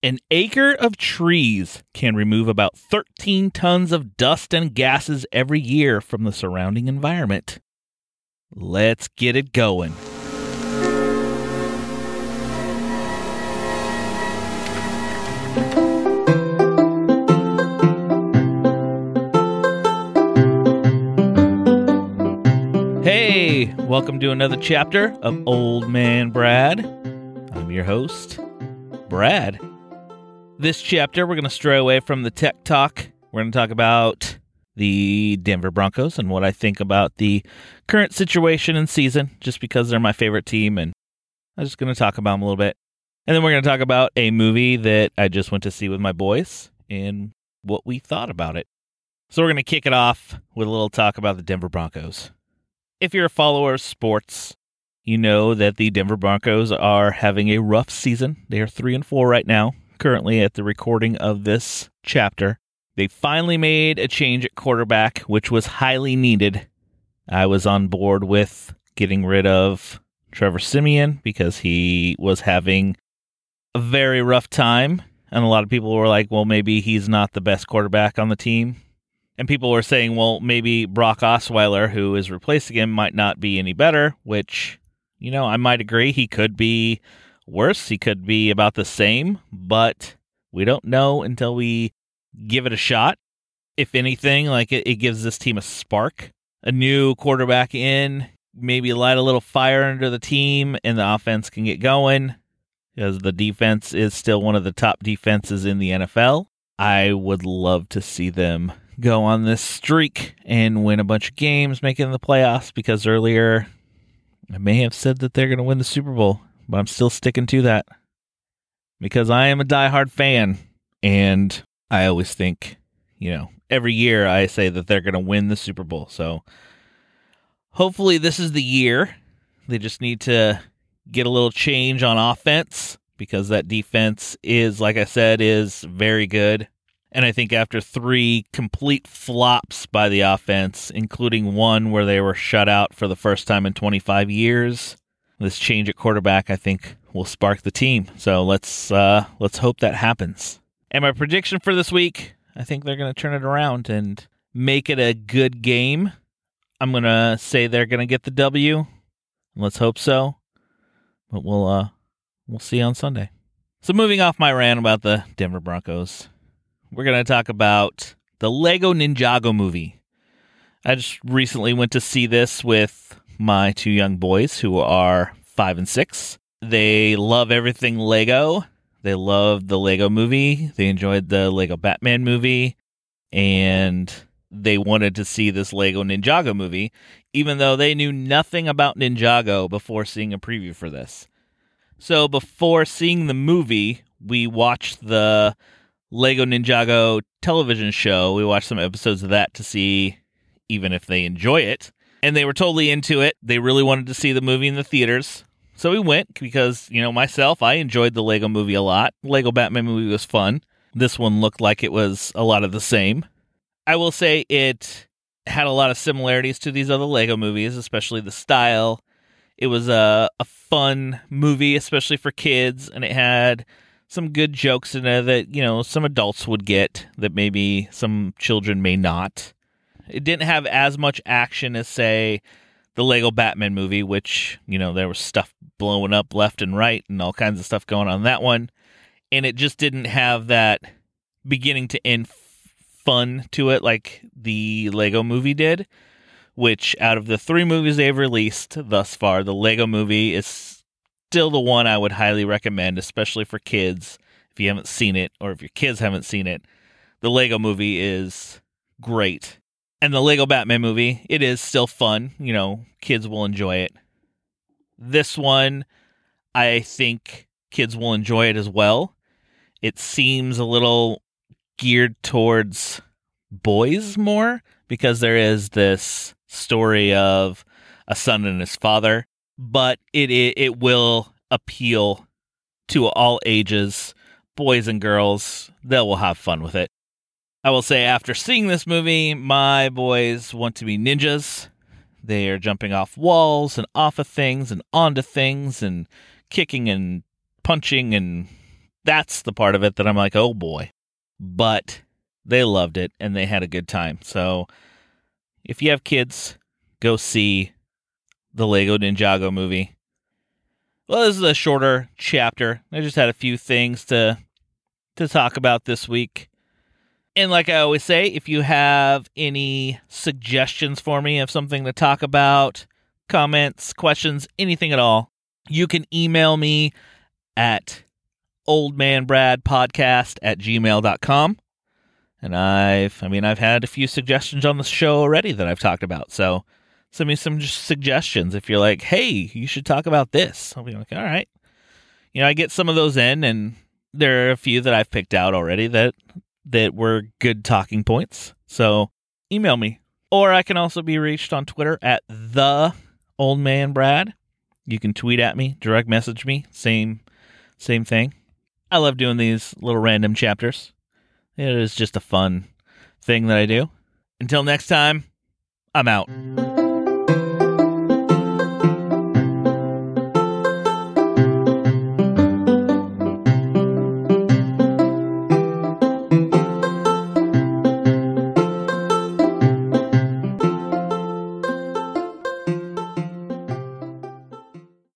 An acre of trees can remove about 13 tons of dust and gases every year from the surrounding environment. Let's get it going. Hey, welcome to another chapter of Old Man Brad. I'm your host, Brad. This chapter, we're going to stray away from the tech talk. We're going to talk about the Denver Broncos and what I think about the current situation and season, just because they're my favorite team. And I'm just going to talk about them a little bit. And then we're going to talk about a movie that I just went to see with my boys and what we thought about it. So we're going to kick it off with a little talk about the Denver Broncos. If you're a follower of sports, you know that the Denver Broncos are having a rough season. They are 3 and 4 right now, currently at the recording of this chapter. They finally made a change at quarterback, which was highly needed. I was on board with getting rid of Trevor Siemian because he was having a very rough time. And a lot of people were like, well, maybe he's not the best quarterback on the team. And people were saying, well, maybe Brock Osweiler, who is replacing him, might not be any better, which, you know, I might agree. He could be worse. He could be about the same, but we don't know until we give it a shot. If anything, like it, it gives this team a spark, a new quarterback in, maybe light a little fire under the team, and the offense can get going because the defense is still one of the top defenses in the NFL. I would love to see them go on this streak and win a bunch of games, making the playoffs because earlier I may have said that they're going to win the Super Bowl, but I'm still sticking to that because I am a diehard fan and I always think, you know, every year I say that they're going to win the Super Bowl. So hopefully this is the year. They just need to get a little change on offense because that defense is, like I said, is very good. And I think after three complete flops by the offense, including one where they were shut out for the first time in 25 years, this change at quarterback, I think, will spark the team. So let's uh, let's hope that happens. And my prediction for this week, I think they're going to turn it around and make it a good game. I'm going to say they're going to get the W. Let's hope so. But we'll uh, we'll see on Sunday. So moving off my rant about the Denver Broncos we're going to talk about the Lego Ninjago movie. I just recently went to see this with my two young boys who are five and six. They love everything Lego. They love the Lego movie. They enjoyed the Lego Batman movie. And they wanted to see this Lego Ninjago movie, even though they knew nothing about Ninjago before seeing a preview for this. So before seeing the movie, we watched the Lego Ninjago television show. We watched some episodes of that to see even if they enjoy it. And they were totally into it. They really wanted to see the movie in the theaters. So we went because, you know, myself, I enjoyed the Lego movie a lot. Lego Batman movie was fun. This one looked like it was a lot of the same. I will say it had a lot of similarities to these other Lego movies, especially the style. It was a, a fun movie, especially for kids, and it had some good jokes in there that you know some adults would get that maybe some children may not. It didn't have as much action as say the Lego Batman movie, which you know there was stuff blowing up left and right and all kinds of stuff going on that one, and it just didn't have that beginning to end fun to it like the Lego movie did. Which out of the three movies they've released thus far, the Lego movie is still the one I would highly recommend, especially for kids. If you haven't seen it, or if your kids haven't seen it, the Lego movie is great. And the Lego Batman movie, it is still fun. You know, kids will enjoy it. This one, I think kids will enjoy it as well. It seems a little geared towards boys more because there is this story of a son and his father but it, it it will appeal to all ages, boys and girls. They will have fun with it. I will say, after seeing this movie, my boys want to be ninjas. They are jumping off walls and off of things and onto things and kicking and punching and That's the part of it that I'm like, oh boy. But they loved it and they had a good time. So if you have kids, go see the Lego Ninjago movie. Well, this is a shorter chapter. I just had a few things to to talk about this week. And like I always say, if you have any suggestions for me of something to talk about, comments, questions, anything at all, you can email me at oldmanbradpodcast at gmail.com. And I've, I mean, I've had a few suggestions on the show already that I've talked about. So send me some suggestions if you're like, hey, you should talk about this. I'll be like, all right. You know, I get some of those in, and there are a few that I've picked out already that that were good talking points. So email me, or I can also be reached on Twitter at the Old Man Brad. You can tweet at me, direct message me, same same thing. I love doing these little random chapters. It is just a fun thing that I do. Until next time, I'm out.